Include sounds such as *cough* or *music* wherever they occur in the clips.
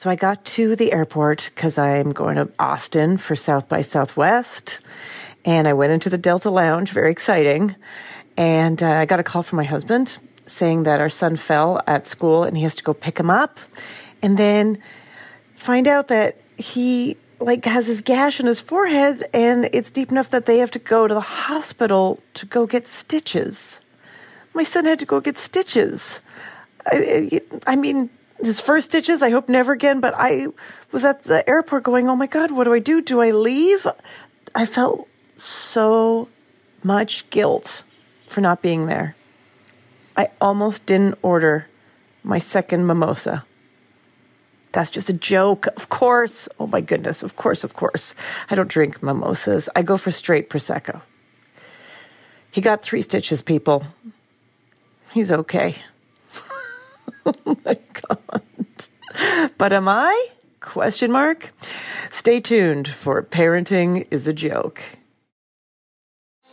So I got to the airport because I'm going to Austin for South by Southwest. And I went into the Delta Lounge, very exciting. And uh, I got a call from my husband saying that our son fell at school and he has to go pick him up. And then find out that he like has his gash in his forehead and it's deep enough that they have to go to the hospital to go get stitches. My son had to go get stitches. I, I mean, his first stitches, I hope never again, but I was at the airport going, oh my God, what do I do? Do I leave? I felt so much guilt for not being there. I almost didn't order my second mimosa. That's just a joke. Of course. Oh my goodness. Of course, of course. I don't drink mimosas. I go for straight Prosecco. He got three stitches, people. He's okay. *laughs* oh my God. But am I? Question mark. Stay tuned for Parenting is a Joke.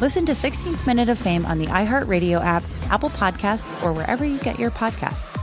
Listen to 16th Minute of Fame on the iHeartRadio app, Apple Podcasts, or wherever you get your podcasts.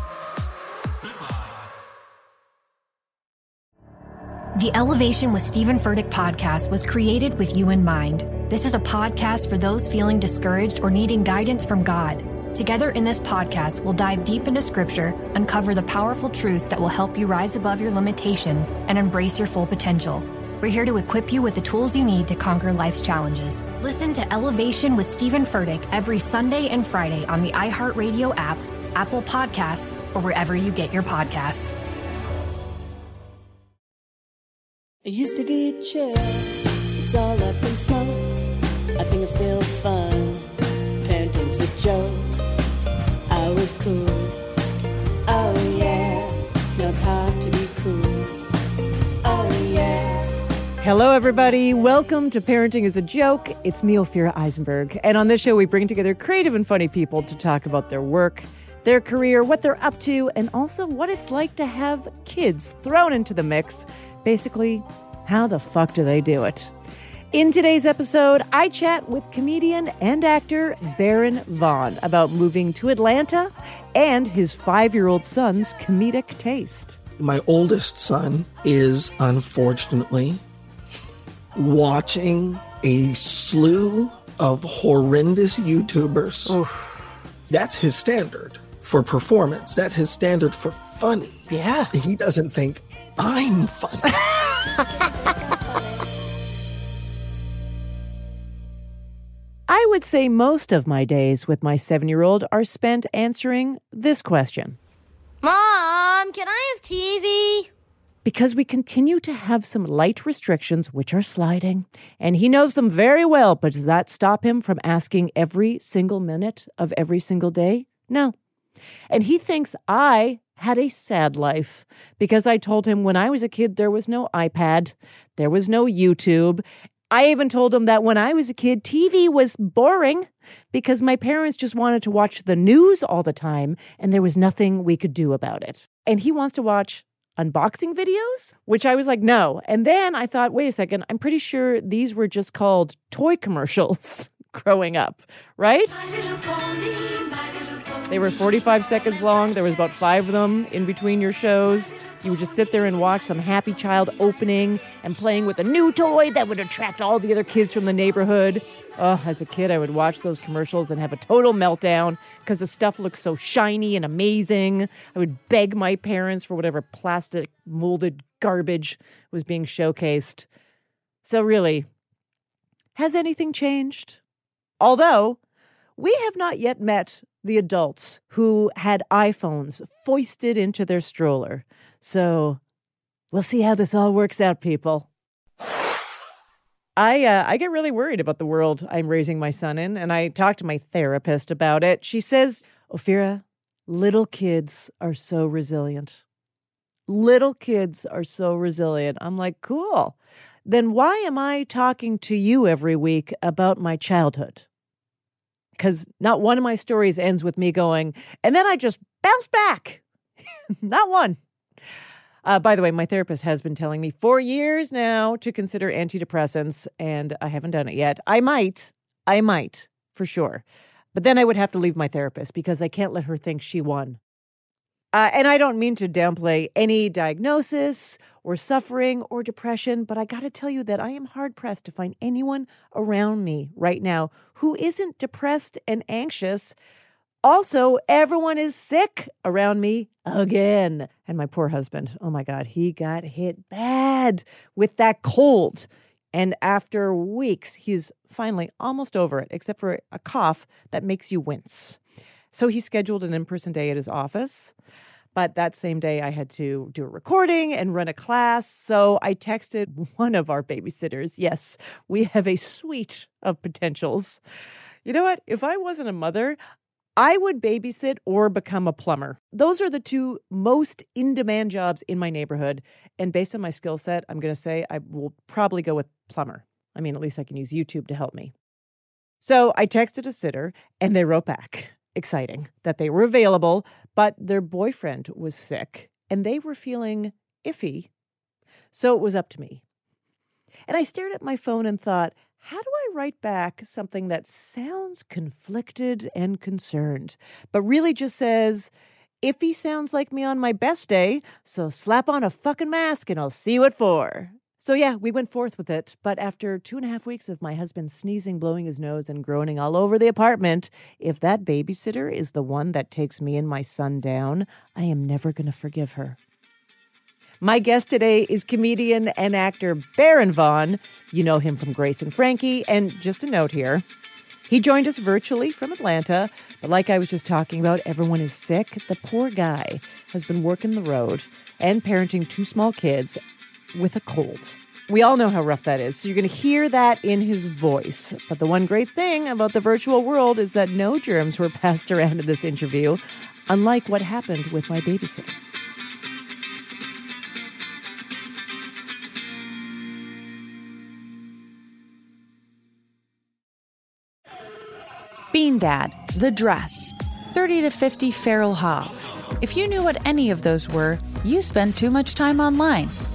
The Elevation with Stephen Furtick podcast was created with you in mind. This is a podcast for those feeling discouraged or needing guidance from God. Together in this podcast, we'll dive deep into scripture, uncover the powerful truths that will help you rise above your limitations and embrace your full potential. We're here to equip you with the tools you need to conquer life's challenges. Listen to Elevation with Stephen Furtick every Sunday and Friday on the iHeartRadio app, Apple Podcasts, or wherever you get your podcasts. It used to be chill, it's all up in smoke. I think I'm still fun, parenting's a joke. I was cool, Hello, everybody. Welcome to Parenting is a Joke. It's me, Ophira Eisenberg. And on this show, we bring together creative and funny people to talk about their work, their career, what they're up to, and also what it's like to have kids thrown into the mix. Basically, how the fuck do they do it? In today's episode, I chat with comedian and actor Baron Vaughn about moving to Atlanta and his five year old son's comedic taste. My oldest son is unfortunately watching a slew of horrendous YouTubers. That's his standard for performance. That's his standard for funny. Yeah. He doesn't think I'm funny. *laughs* I would say most of my days with my seven year old are spent answering this question. Mom, can I have TV? Because we continue to have some light restrictions, which are sliding, and he knows them very well, but does that stop him from asking every single minute of every single day? No. And he thinks I had a sad life because I told him when I was a kid there was no iPad, there was no YouTube. I even told him that when I was a kid, TV was boring because my parents just wanted to watch the news all the time and there was nothing we could do about it. And he wants to watch unboxing videos, which I was like, no. And then I thought, wait a second, I'm pretty sure these were just called toy commercials *laughs* growing up, right? They were 45 seconds long. There was about five of them in between your shows. You would just sit there and watch some happy child opening and playing with a new toy that would attract all the other kids from the neighborhood. Oh, as a kid, I would watch those commercials and have a total meltdown because the stuff looked so shiny and amazing. I would beg my parents for whatever plastic molded garbage was being showcased. So, really, has anything changed? Although we have not yet met the adults who had iPhones foisted into their stroller. So, we'll see how this all works out, people. I uh, I get really worried about the world I'm raising my son in, and I talked to my therapist about it. She says, "Ophira, little kids are so resilient. Little kids are so resilient." I'm like, "Cool." Then why am I talking to you every week about my childhood? Because not one of my stories ends with me going, and then I just bounce back. *laughs* not one. Uh, by the way, my therapist has been telling me for years now to consider antidepressants, and I haven't done it yet. I might, I might, for sure. But then I would have to leave my therapist because I can't let her think she won. Uh, and I don't mean to downplay any diagnosis or suffering or depression, but I got to tell you that I am hard pressed to find anyone around me right now who isn't depressed and anxious also, everyone is sick around me again. And my poor husband, oh my God, he got hit bad with that cold. And after weeks, he's finally almost over it, except for a cough that makes you wince. So he scheduled an in person day at his office. But that same day, I had to do a recording and run a class. So I texted *laughs* one of our babysitters. Yes, we have a suite of potentials. You know what? If I wasn't a mother, I would babysit or become a plumber. Those are the two most in demand jobs in my neighborhood. And based on my skill set, I'm going to say I will probably go with plumber. I mean, at least I can use YouTube to help me. So I texted a sitter and they wrote back, exciting, that they were available, but their boyfriend was sick and they were feeling iffy. So it was up to me. And I stared at my phone and thought, how do I write back something that sounds conflicted and concerned, but really just says, if he sounds like me on my best day, so slap on a fucking mask and I'll see you at four. So, yeah, we went forth with it. But after two and a half weeks of my husband sneezing, blowing his nose, and groaning all over the apartment, if that babysitter is the one that takes me and my son down, I am never going to forgive her. My guest today is comedian and actor Baron Vaughn. You know him from Grace and Frankie. And just a note here he joined us virtually from Atlanta, but like I was just talking about, everyone is sick. The poor guy has been working the road and parenting two small kids with a cold. We all know how rough that is, so you're going to hear that in his voice. But the one great thing about the virtual world is that no germs were passed around in this interview, unlike what happened with my babysitter. Bean Dad, The Dress, 30 to 50 Feral Hogs. If you knew what any of those were, you spend too much time online.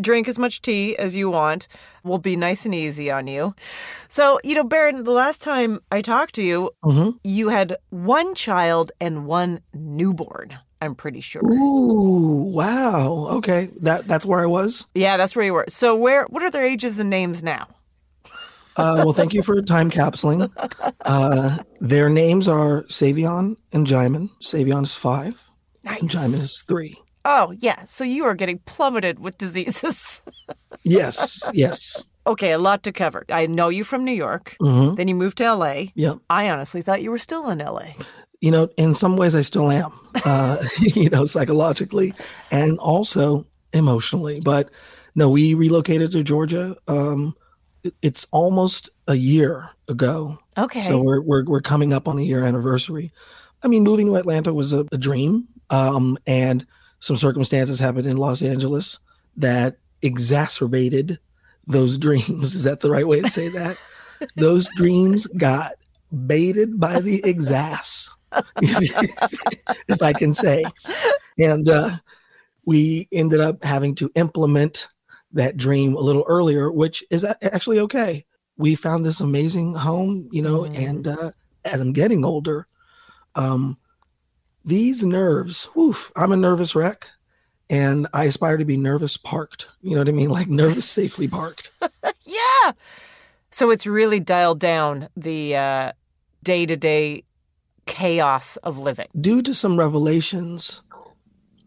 Drink as much tea as you want. We'll be nice and easy on you. So, you know, Baron, the last time I talked to you, Mhm. you had one child and one newborn, I'm pretty sure. Ooh, wow. Okay, that that's where I was. Yeah, that's where you were. So, where what are their ages and names now? Uh, well, thank you for time capsuling. *laughs* Uh, their names are Savion and Jaimin. Savion is five, and Jaimin is three. Oh, yeah. So you are getting plummeted with diseases. *laughs* Yes, yes. okay, a lot to cover. I know you from New York. Mhm. Then you moved to LA. Yeah. I honestly thought you were still in LA. You know, in some ways, I still am. Uh, *laughs* you know, psychologically and also emotionally. But no, we relocated to Georgia. Um, it's almost a year ago. Okay. So we're we're we're coming up on a year anniversary. I mean, moving to Atlanta was a, a dream, um, and some circumstances happened in Los Angeles that exacerbated those *laughs* dreams. Is that the right way to say that? those dreams got baited by the exas, *laughs* if I can say, and uh, we ended up having to implement that dream a little earlier, which is actually okay. We found this amazing home, you know, and uh, as I'm getting older, um, these nerves, woof, I'm a nervous wreck and I aspire to be nervous parked. You know what I mean? Like nervous safely parked. *laughs* Yeah. So it's really dialed down the day to day chaos of living. Due to some revelations.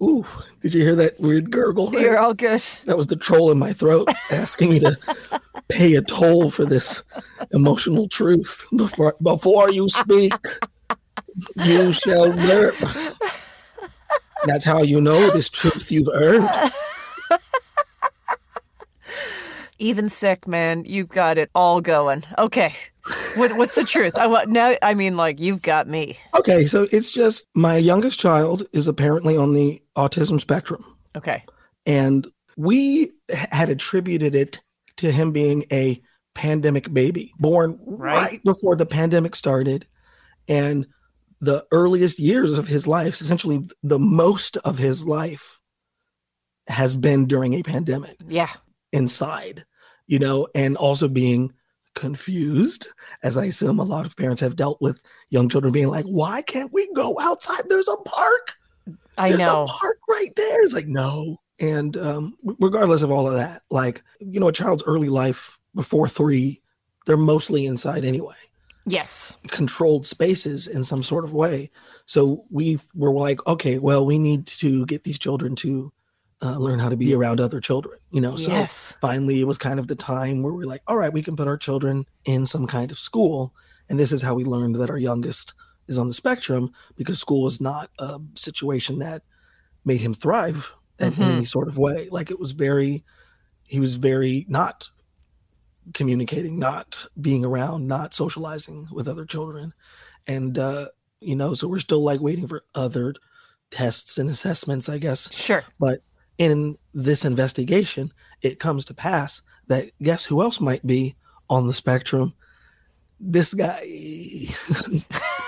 Ooh, did you hear that weird gurgle? there? You're all good. That was the troll in my throat asking me to pay a toll for this emotional truth. Before, before you speak, you shall learn. That's how you know this truth you've earned. Even sick, man, you've got it all going. Okay. What, what's the truth? I want now. I mean, like you've got me. Okay, so it's just my youngest child is apparently on the autism spectrum. Okay. And we had attributed it to him being a pandemic baby, born right, before the pandemic started. And the earliest years of his life, essentially the most of his life, has been during a pandemic Yeah. inside, you know, and also being confused, as I assume a lot of parents have dealt with young children being like, why can't we go outside? There's a park. I There's know. a park right there. It's like, no. And um, regardless of all of that, like, you know, a child's early life before three, they're mostly inside anyway, Yes. controlled spaces in some sort of way. So we were like, okay, well, we need to get these children to uh, learn how to be around other children, you know? So Yes. finally, it was kind of the time where we're like, all right, we can put our children in some kind of school. And this is how we learned that our youngest is on the spectrum because school was not a situation that made him thrive in, in any sort of way. Like it was very, he was very not communicating, not being around, not socializing with other children. And, uh, you know, so we're still like waiting for other tests and assessments, I guess. Sure. But in this investigation, it comes to pass that guess who else might be on the spectrum? This guy. *laughs*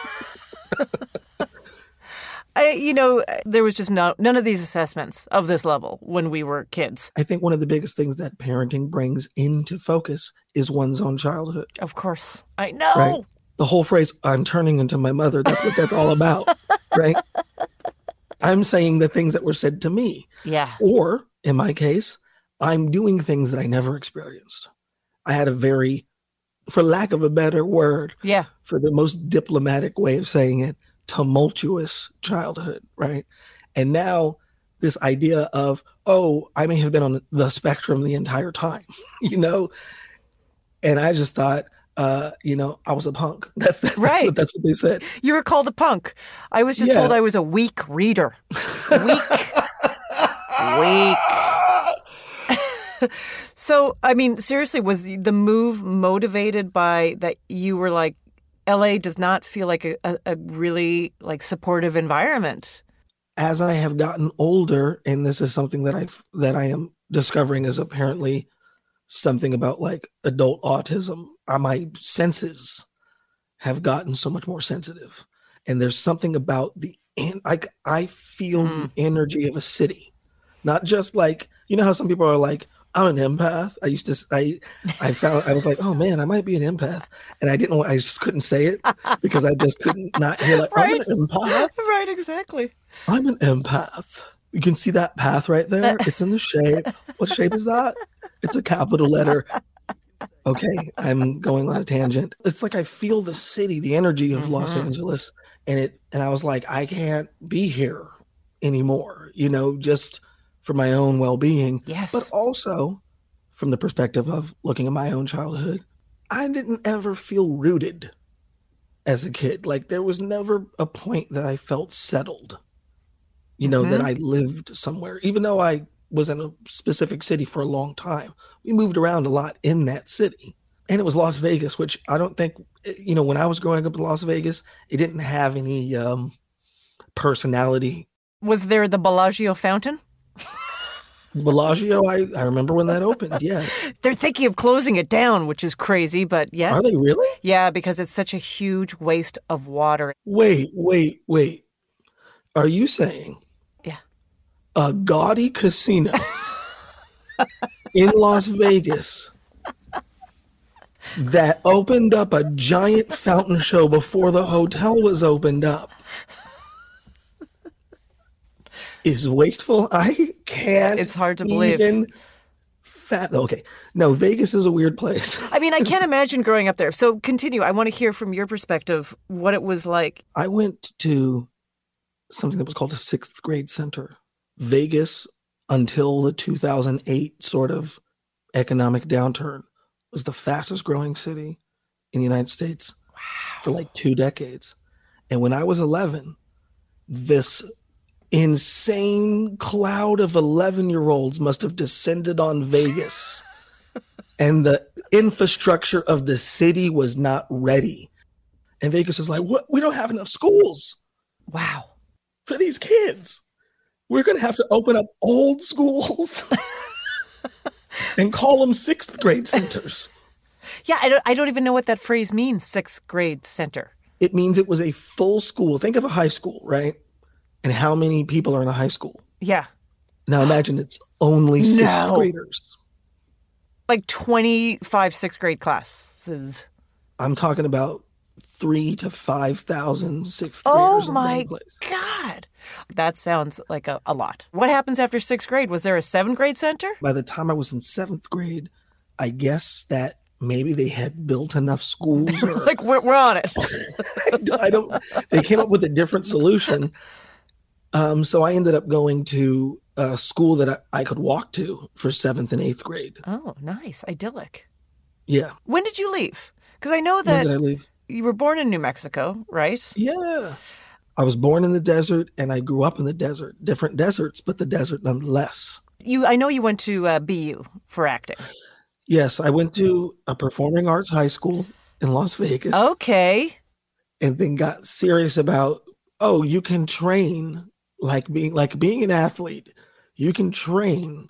I, you know, there was just no, none of these assessments of this level when we were kids. I think one of the biggest things that parenting brings into focus is one's own childhood. Of course. I know. Right? The whole phrase, I'm turning into my mother, that's what that's all about, *laughs* right? I'm saying the things that were said to me. Yeah. Or, in my case, I'm doing things that I never experienced. I had a very, for lack of a better word, Yeah. for the most diplomatic way of saying it, tumultuous childhood, right? And now this idea of, oh, I may have been on the spectrum the entire time, *laughs* you know? And I just thought, uh, you know, I was a punk. *laughs* That's, that's Right. What, that's what they said. You were called a punk. I was just Yeah. told I was a weak reader. Weak. *laughs* weak. so, I mean, seriously, was the move motivated by that you were like, LA does not feel like a, a, a really like supportive environment? As I have gotten older, and this is something that I that I am discovering is apparently something about like adult autism. Uh, my senses have gotten so much more sensitive, and there's something about the and like I feel the energy of a city, not just like you know how some people are like. I'm an empath. I used to. I I found. I was like, oh man, I might be an empath, and I didn't. I just couldn't say it because I just couldn't not hear like I'm an empath. right, exactly. I'm an empath. You can see that path right there. It's in the shape. What shape is that? It's a capital letter. Okay, I'm going on a tangent. It's like I feel the city, the energy of Los Mhm. Angeles, and it and I was like, I can't be here anymore, you know, just for my own well-being. Yes. But also from the perspective of looking at my own childhood, I didn't ever feel rooted as a kid. Like there was never a point that I felt settled. You know, that Mhm. I lived somewhere. Even though I was in a specific city for a long time. We moved around a lot in that city. And it was Las Vegas, which I don't think eh, you know, when I was growing up in Las Vegas, it didn't have any um personality. Was there the Bellagio fountain? Bellagio, I, I remember when that opened, *laughs* yes. They're thinking of closing it down, which is crazy, but yeah. Are they really? Yeah, because it's such a huge waste of water. Wait, wait, wait. Are you saying Yeah. a gaudy casino in Las Vegas that opened up a giant fountain show before the hotel was opened up is wasteful? I can't. It's hard to believe. Even fat. Okay, no, Vegas is a weird place. I mean, I can't *laughs* imagine growing up there. So continue. I want to hear from your perspective what it was like. I went to something that was called a sixth grade center. Vegas, until the 2008 sort of economic downturn, was the fastest growing city in the United States for like two decades. And when I was 11, this insane cloud of 11 year olds must have descended on Vegas. *laughs* and the infrastructure of the city was not ready. And Vegas was like, what? We don't have enough schools Wow. for these kids. We're going to have to open up old schools *laughs* and call them sixth grade centers. *laughs* Yeah, I don't, I don't even know what that phrase means, sixth grade center. It means it was a full school. Think of a high school, right? And how many people are in a high school? Yeah. Now imagine it's only sixth No. graders. Like 25 sixth grade classes. I'm talking about three to 5,000 sixth Oh my. God. That sounds like a, a lot. What happens after sixth grade? Was there a seventh grade center? By the time I was in seventh grade, I guess that maybe they had built enough schools *laughs* or like, we're, we're on it. *laughs* I don't. They came up with a different solution. Um, so I ended up going to a school that I, I could walk to for seventh and eighth grade. Oh, nice. Idyllic. Yeah. When did you leave? Because I know When that did I leave? you were born in New Mexico, right? Yeah. I was born in the desert and I grew up in the desert. Different deserts, but the desert nonetheless. You, I know you went to uh, BU for acting. Yes, I went to a performing arts high school in Las Vegas. Okay. and then got serious about oh you can train like being like being an athlete you can train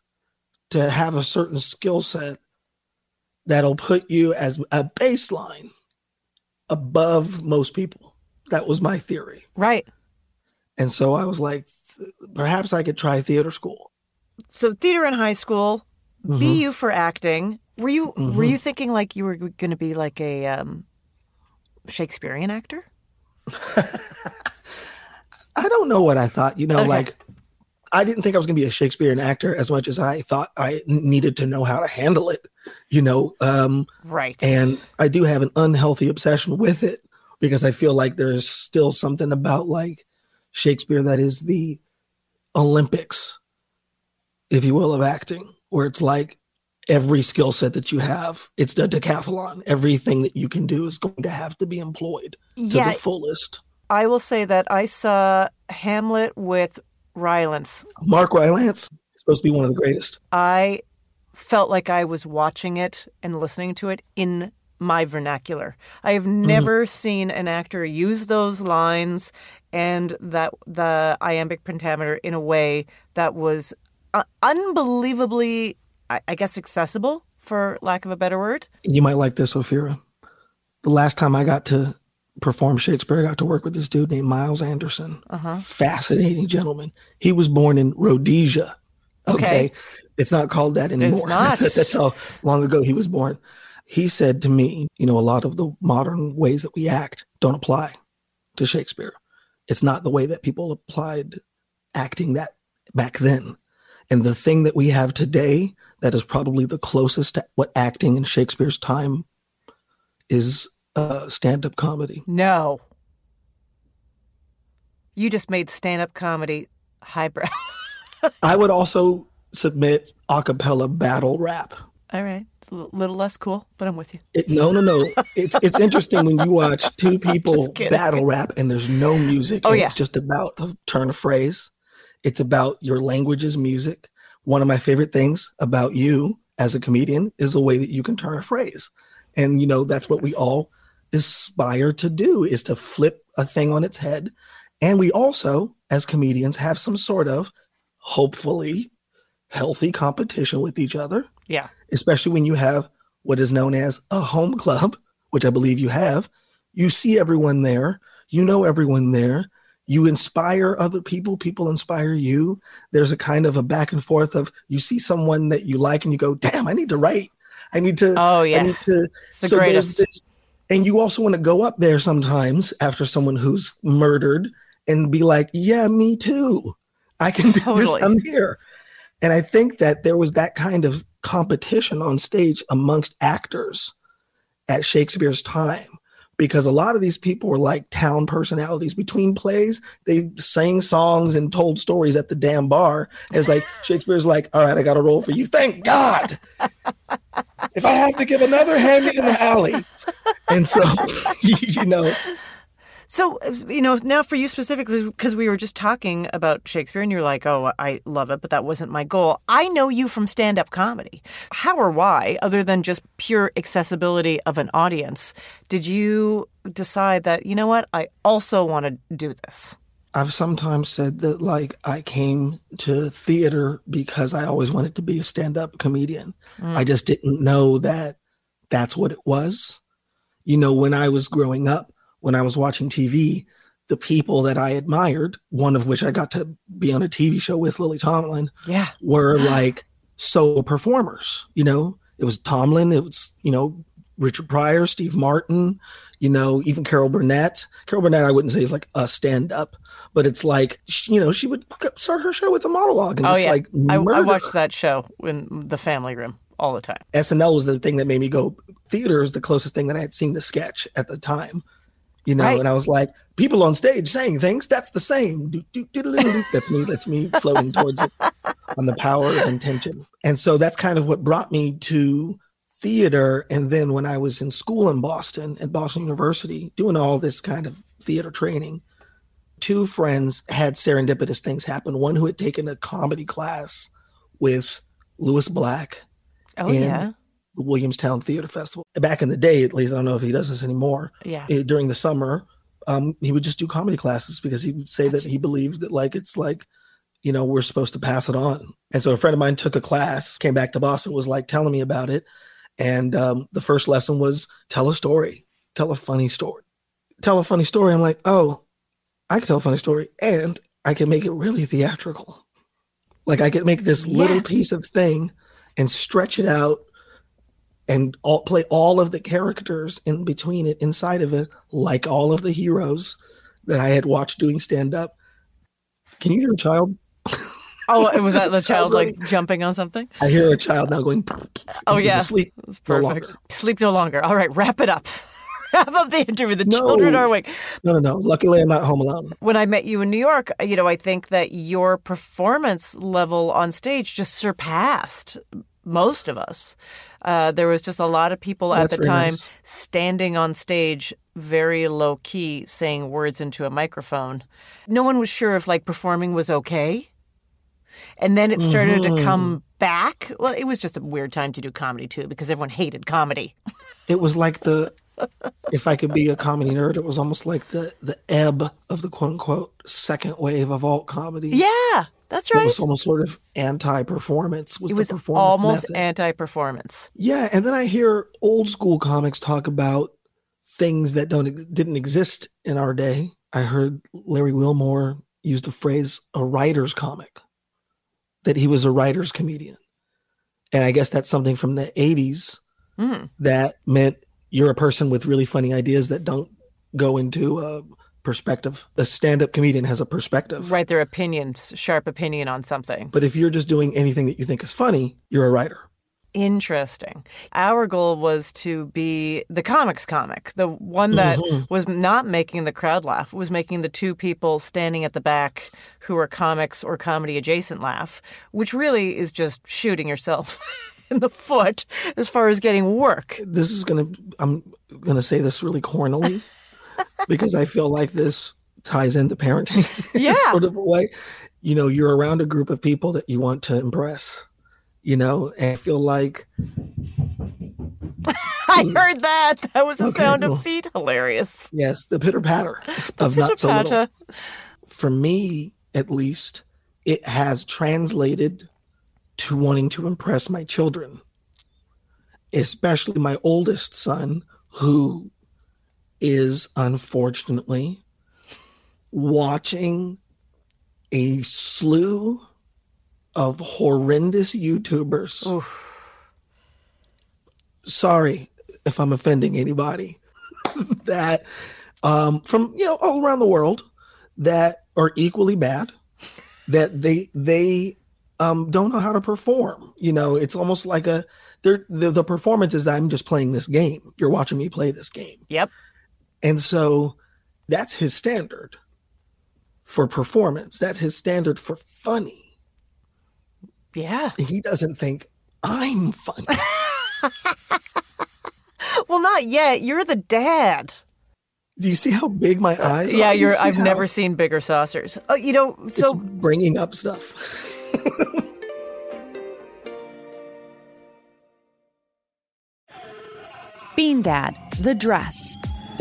to have a certain skill set that'll put you as a baseline above most people that was my theory Right. and so i was like perhaps i could try theater school So theater in high school, Mhm. BU for acting. Were you were Mhm. you thinking like you were going to be like a um, Shakespearean actor? *laughs* i don't know what i thought you know Okay. like I didn't think I was going to be a Shakespearean actor as much as I thought I needed to know how to handle it, you know. Um, Right. and I do have an unhealthy obsession with it because I feel like there's still something about like Shakespeare that is the Olympics if you will, of acting, where it's like every skill set that you have, it's the decathlon. Everything that you can do is going to have to be employed to Yeah. the fullest. I will say that I saw Hamlet with Rylance. Mark Rylance supposed to be one of the greatest. I felt like I was watching it and listening to it in my vernacular. I have never seen an actor use those lines and that the iambic pentameter in a way that was uh, unbelievably, I, I guess, accessible, for lack of a better word. You might like this, Ophira. The last time I got to perform Shakespeare, I got to work with this dude named Miles Anderson. Uh-huh. Fascinating gentleman. He was born in Rhodesia. Okay. Okay. It's not called that anymore. *laughs* not. That's, that's how long ago he was born. He said to me, you know, a lot of the modern ways that we act don't apply to Shakespeare. It's not the way that people applied acting that back then. And the thing that we have today that is probably the closest to what acting in Shakespeare's time is uh, stand up comedy. No. You just made stand up comedy highbrow. *laughs* I would also submit a cappella battle rap. All right. It's a little, less cool, but I'm with you. It, no, no, no. It's it's interesting when you watch two *laughs* people battle rap and there's no music. Oh, yeah. It's just about the turn of phrase. It's about your language's music. One of my favorite things about you as a comedian is the way that you can turn a phrase. And you know, that's what we all aspire to do is to flip a thing on its head. And we also, as comedians, have some sort of hopefully healthy competition with each other Yeah. especially when you have what is known as a home club, which I believe you have. You see everyone there, you know everyone there. You inspire other people, people inspire you. There's a kind of a back and forth of you see someone that you like and you go, "Damn, I need to write. I need to Oh, yeah. I need to It's the there's greatest. this- and you also want to go up there sometimes after someone who's murdered and be like, "Yeah, me too. I can do Totally. this. I'm here." And I think that there was that kind of competition on stage amongst actors at Shakespeare's time because a lot of these people were like town personalities between plays. They sang songs and told stories at the damn bar. It's like *laughs* Shakespeare's like, all right, I got a role for you. Thank God. if I have to give another hand in the alley. And so, *laughs* you know, So, you know, now for you specifically, because we were just talking about Shakespeare and you're like, oh, I love it, but that wasn't my goal. I know you from stand up comedy. How or why, other than just pure accessibility of an audience, did you decide that, you know what, I also want to do this? I've sometimes said that like I came to theater because I always wanted to be a stand-up comedian. Mm. I just didn't know that that's what it was. You know, when I was growing up, when I was watching TV, the people that I admired, one of which I got to be on a TV show with Lily Tomlin, Yeah. were like solo performers. You know, it was Tomlin, it was, you know, Richard Pryor, Steve Martin, you know, even Carol Burnett. Carol Burnett, I wouldn't say is like a stand up, but it's like, you know, she would start her show with a monologue and oh, just yeah. like I, I watched that show in the family room all the time. SNL was the thing that made me go, theater is the closest thing that I had seen to sketch at the time. You know, Right. and I was like, people on stage saying things, that's the same. Doot, doot, doodle, doodle. That's me. That's me floating towards it on the power of intention. And so that's kind of what brought me to theater. And then when I was in school in Boston at Boston University, doing all this kind of theater training, two friends had serendipitous things happen. One who had taken a comedy class with Lewis Black Oh, yeah. The Williamstown Theater Festival. Back in the day, at least, I don't know if he does this anymore. Yeah. eh, during the summer, um, he would just do comedy classes because he would say that he believes that like it's like, you know, we're supposed to pass it on. And so a friend of mine took a class, came back to Boston, was like telling me about it. And um, the first lesson was tell a story, tell a funny story, tell a funny story. I'm like, oh, I can tell a funny story and I can make it really theatrical. Like I could make this little piece of thing and stretch it out and all, play all of the characters in between it, inside of it, like all of the heroes that I had watched doing stand up. Can you hear a child? Oh, was that the *laughs* child like jumping on something? I hear a child now going. Oh, yeah. That's no perfect. longer. Sleep no longer. All right, wrap it up. *laughs* half of the interview. The No. children are awake. No, no, no. Luckily, I'm not home alone. When I met you in New York, you know, I think that your performance level on stage just surpassed most of us. Uh, there was just a lot of people at the time nice. standing on stage very low key saying words into a microphone. No one was sure if like performing was okay. And then it started to Mhm. come back. Well, it was just a weird time to do comedy too because everyone hated comedy. It was like the, if I could be a comedy nerd, it was almost like the the ebb of the quote unquote second wave of alt comedy. Yeah, that's It right. was almost sort of anti-performance. Was It the was performance almost method. anti-performance. Yeah, and then I hear old school comics talk about things that don't didn't exist in our day. I heard Larry Wilmore use the phrase "a writer's comic," that he was a writer's comedian, and I guess that's something from the '80s Mm. that meant you're a person with really funny ideas that don't go into a perspective. A stand-up comedian has a perspective, Right, their opinions, sharp opinion on something. but if you're just doing anything that you think is funny, you're a writer. Interesting. Our goal was to be the comics comic, the one that Mhm. was not making the crowd laugh, was making the two people standing at the back who are comics or comedy adjacent laugh, which really is just shooting yourself *laughs* in the foot as far as getting work. this is gonna i'm gonna say this really cornily *laughs* because i feel like this ties into parenting *laughs* Yeah. sort of a way you know you're around a group of people that you want to impress you know and i feel like *laughs* I heard that. That was the Okay, sound of feet. Hilarious. yes the pitter patter *laughs* of not so little for me at least it has translated to wanting to impress my children especially my oldest son who is unfortunately watching a slew of horrendous youtubers. Sorry if i'm offending anybody. *laughs* That um, from you know all around the world that are equally bad that they they um, don't know how to perform. You know it's almost like a they're, the the performance is that i'm just playing this game. You're watching me play this game. Yep. And so that's his standard for performance that's his standard for funny Yeah. he doesn't think i'm funny *laughs* Well, not yet. You're the dad. do you see how big my uh, eyes yeah, are? You you're. see I've how never seen bigger saucers. Oh, you know, so it's bringing up stuff Bean Dad, The Dress,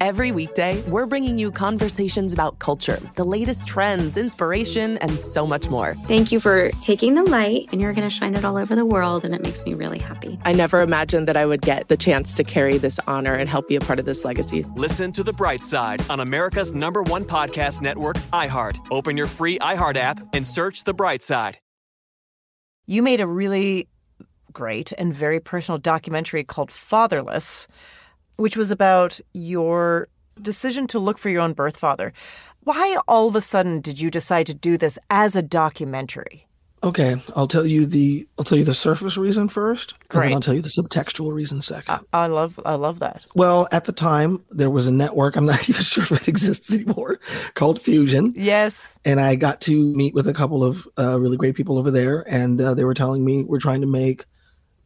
Every weekday, we're bringing you conversations about culture, the latest trends, inspiration, and so much more. Thank you for taking the light, and you're going to shine it all over the world, and it makes me really happy. I never imagined that I would get the chance to carry this honor and help be a part of this legacy. Listen to The Bright Side on America's number one podcast network, iHeart. Open your free iHeart app and search The Bright Side. You made a really great and very personal documentary called Fatherless, which was about your decision to look for your own birth father. Why all of a sudden did you decide to do this as a documentary? Okay, I'll tell you the I'll tell you the surface reason first, and Great. then I'll tell you the subtextual reason second. I love I love that. well, at the time, there was a network. I'm not *laughs* even sure if it exists anymore, called Fusion. Yes. And I got to meet with a couple of uh, really great people over there, and uh, they were telling me we're trying to make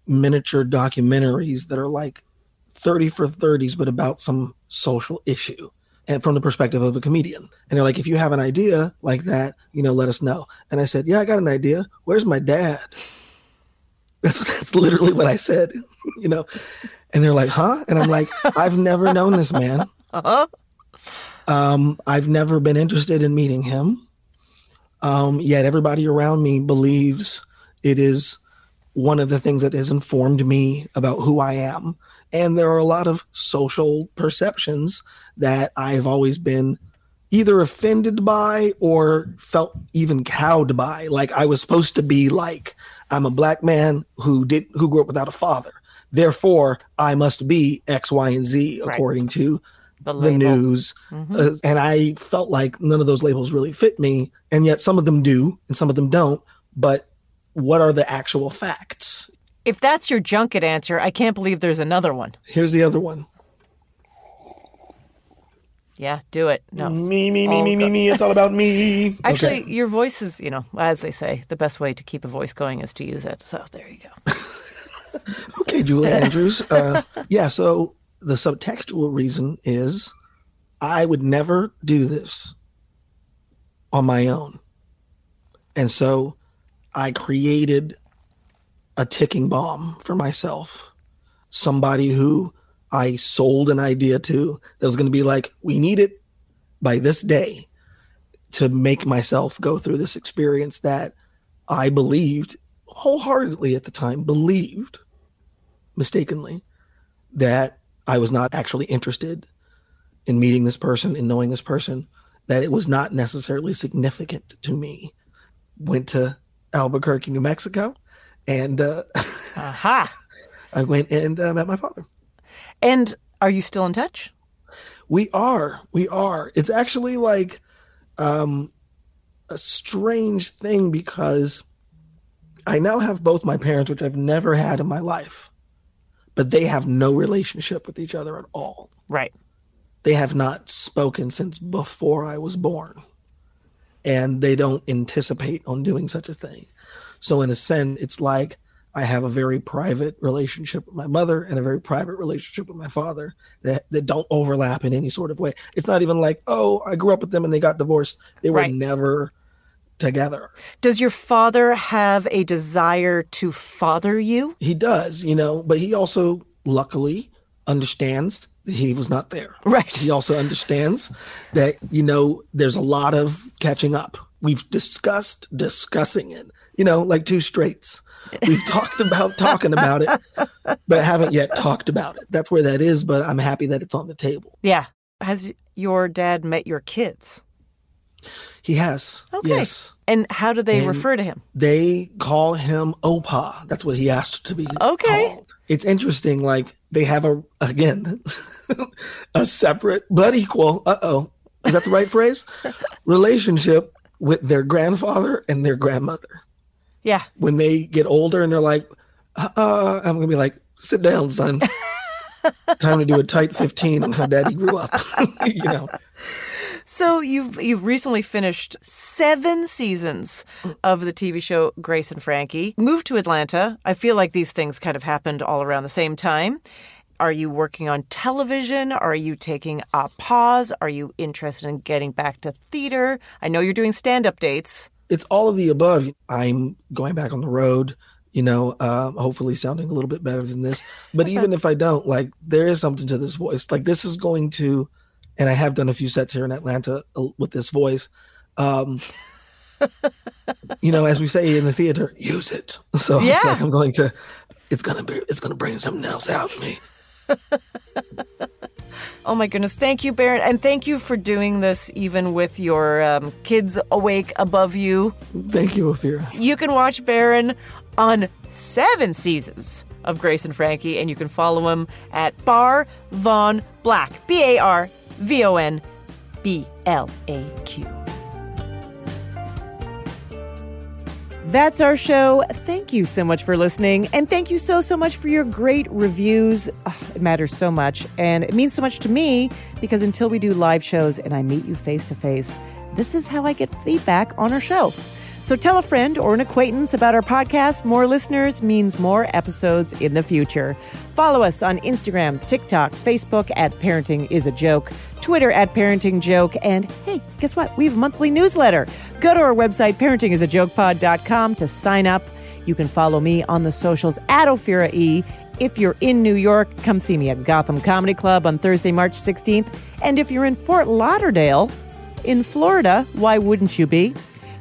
miniature documentaries that are like 30 for 30s, but about some social issue and from the perspective of a comedian. And they're like, if you have an idea like that, you know, let us know. And I said, yeah, I got an idea. Where's my dad? *laughs* That's, that's literally what I said, *laughs* you know. And they're like, huh? And I'm like, I've never known this man. Uh-huh. *laughs* Um, I've never been interested in meeting him. Um, yet everybody around me believes it is one of the things that has informed me about who I am. And there are a lot of social perceptions that I've always been either offended by or felt even cowed by. Like I was supposed to be like, I'm a black man who did who grew up without a father. Therefore, I must be X, Y, and Z Right. according to The the, news. Mhm. Uh, and I felt like none of those labels really fit me. And yet some of them do and some of them don't. But what are the actual facts? If that's your junket answer, I can't believe there's another one. Here's the other one. Yeah, do it. No. Me, me, me, me, me, me. It's all about me. *laughs* Actually, Okay. your voice is, you know, as they say, the best way to keep a voice going is to use it. So there you go. *laughs* Okay, Julie *laughs* Andrews. Uh, yeah, so the subtextual reason is I would never do this on my own. And so I created a ticking bomb for myself. Somebody who I sold an idea to that was going to be like, we need it by this day to make myself go through this experience that I believed wholeheartedly at the time, believed mistakenly that I was not actually interested in meeting this person and knowing this person, that it was not necessarily significant to me. Went to Albuquerque, New Mexico, and uh, Aha. *laughs* I went and uh, met my father. And are you still in touch? We are. We are. It's actually like um, a strange thing because I now have both my parents, which I've never had in my life, but they have no relationship with each other at all. Right. They have not spoken since before I was born, and they don't anticipate on doing such a thing. So, in a sense, it's like I have a very private relationship with my mother and a very private relationship with my father that, that don't overlap in any sort of way. It's not even like, oh, I grew up with them and they got divorced. They were Right. never together. Does your father have a desire to father you? He does, you know, but he also luckily understands that he was not there. Right. He also understands that, you know, there's a lot of catching up. We've discussed discussing it, you know, like two straights. We've *laughs* talked about talking about it, but haven't yet talked about it. That's where that is, but I'm happy that it's on the table. Yeah. Has your dad met your kids? He has. Okay. Yes. And how do they And refer to him? They call him Opa. That's what he asked to be Okay. called. It's interesting. Like they have a again *laughs* a separate but equal. Uh oh, is that the right phrase? *laughs* Relationship with their grandfather and their grandmother. Yeah. When they get older and they're like, uh, I'm gonna be like, sit down, son. *laughs* Time to do a tight 15 on how daddy grew up. *laughs* you know. So you've you've recently finished seven seasons of the TV show Grace and Frankie. Moved to Atlanta. I feel like these things kind of happened all around the same time. Are you working on television? Are you taking a pause? Are you interested in getting back to theater? I know you're doing stand up dates. It's all of the above. I'm going back on the road, you know, uh, hopefully sounding a little bit better than this. But even *laughs* if I don't, like, there is something to this voice. Like, this is going to, and I have done a few sets here in Atlanta uh, with this voice. Um, you know, as we say in the theater, use it. So Yeah. it's like I'm going to, it's gonna be, it's gonna bring something else out of me. *laughs* Oh my goodness. Thank you, Baron. And thank you for doing this even with your um, kids awake above you. Thank you, Ophira. You can watch Baron on seven seasons of Grace and Frankie, and you can follow him at Bar Von Black. B A R V O N B L A Q. That's our show. Thank you so much for listening. And thank you so, so much for your great reviews. Ah, it matters so much. And it means so much to me because until we do live shows and I meet you face to face, this is how I get feedback on our show. So tell a friend or an acquaintance about our podcast. More listeners means more episodes in the future. Follow us on Instagram, TikTok, Facebook at Parenting is a Joke, Twitter at Parenting Joke, and hey, guess what? We have a monthly newsletter. Go to our website, parentingisajokepod.com to sign up. You can follow me on the socials at Ophira E. If you're in New York, come see me at Gotham Comedy Club on Thursday, March 16th. And if you're in Fort Lauderdale, in Florida, why wouldn't you be?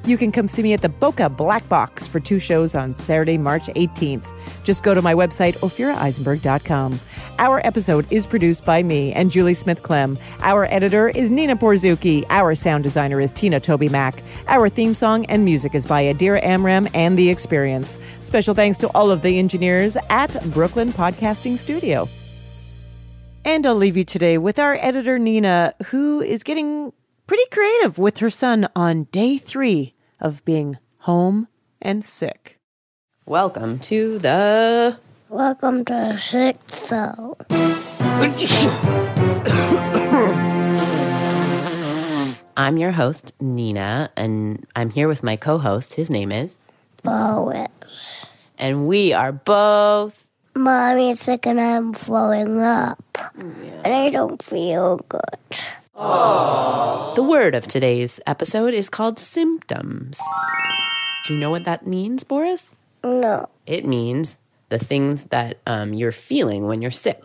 You can come see me at the Boca Black Box for two shows on Saturday, March 18th. Just go to my website, ophiraeisenberg.com. Our episode is produced by me and Julie Smith Clem. Our editor is Nina Porzuki. Our sound designer is Tina Tobey Mack. Our theme song and music is by Adira Amram and The Experience. Special thanks to all of the engineers at Brooklyn Podcasting Studio. And I'll leave you today with our editor, Nina, who is getting pretty creative with her son on day three of being home and sick. Welcome to the. Welcome to the sixth show. I'm your host, Nina, and I'm here with my co host. His name is. Boris. And we are both. Mommy's sick and I'm throwing up. And I don't feel good. The word of today's episode is called symptoms. Do you know what that means, Boris? No. It means the things that um, you're feeling when you're sick.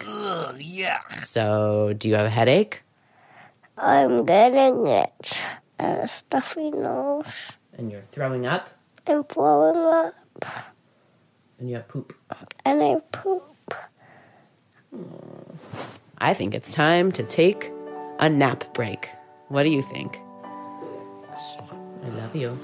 yeah. So, do you have a headache? I'm getting it. And a stuffy nose. And you're throwing up? And throwing up. And you have poop? And I poop. I think it's time to take a nap break. What do you think? I love you.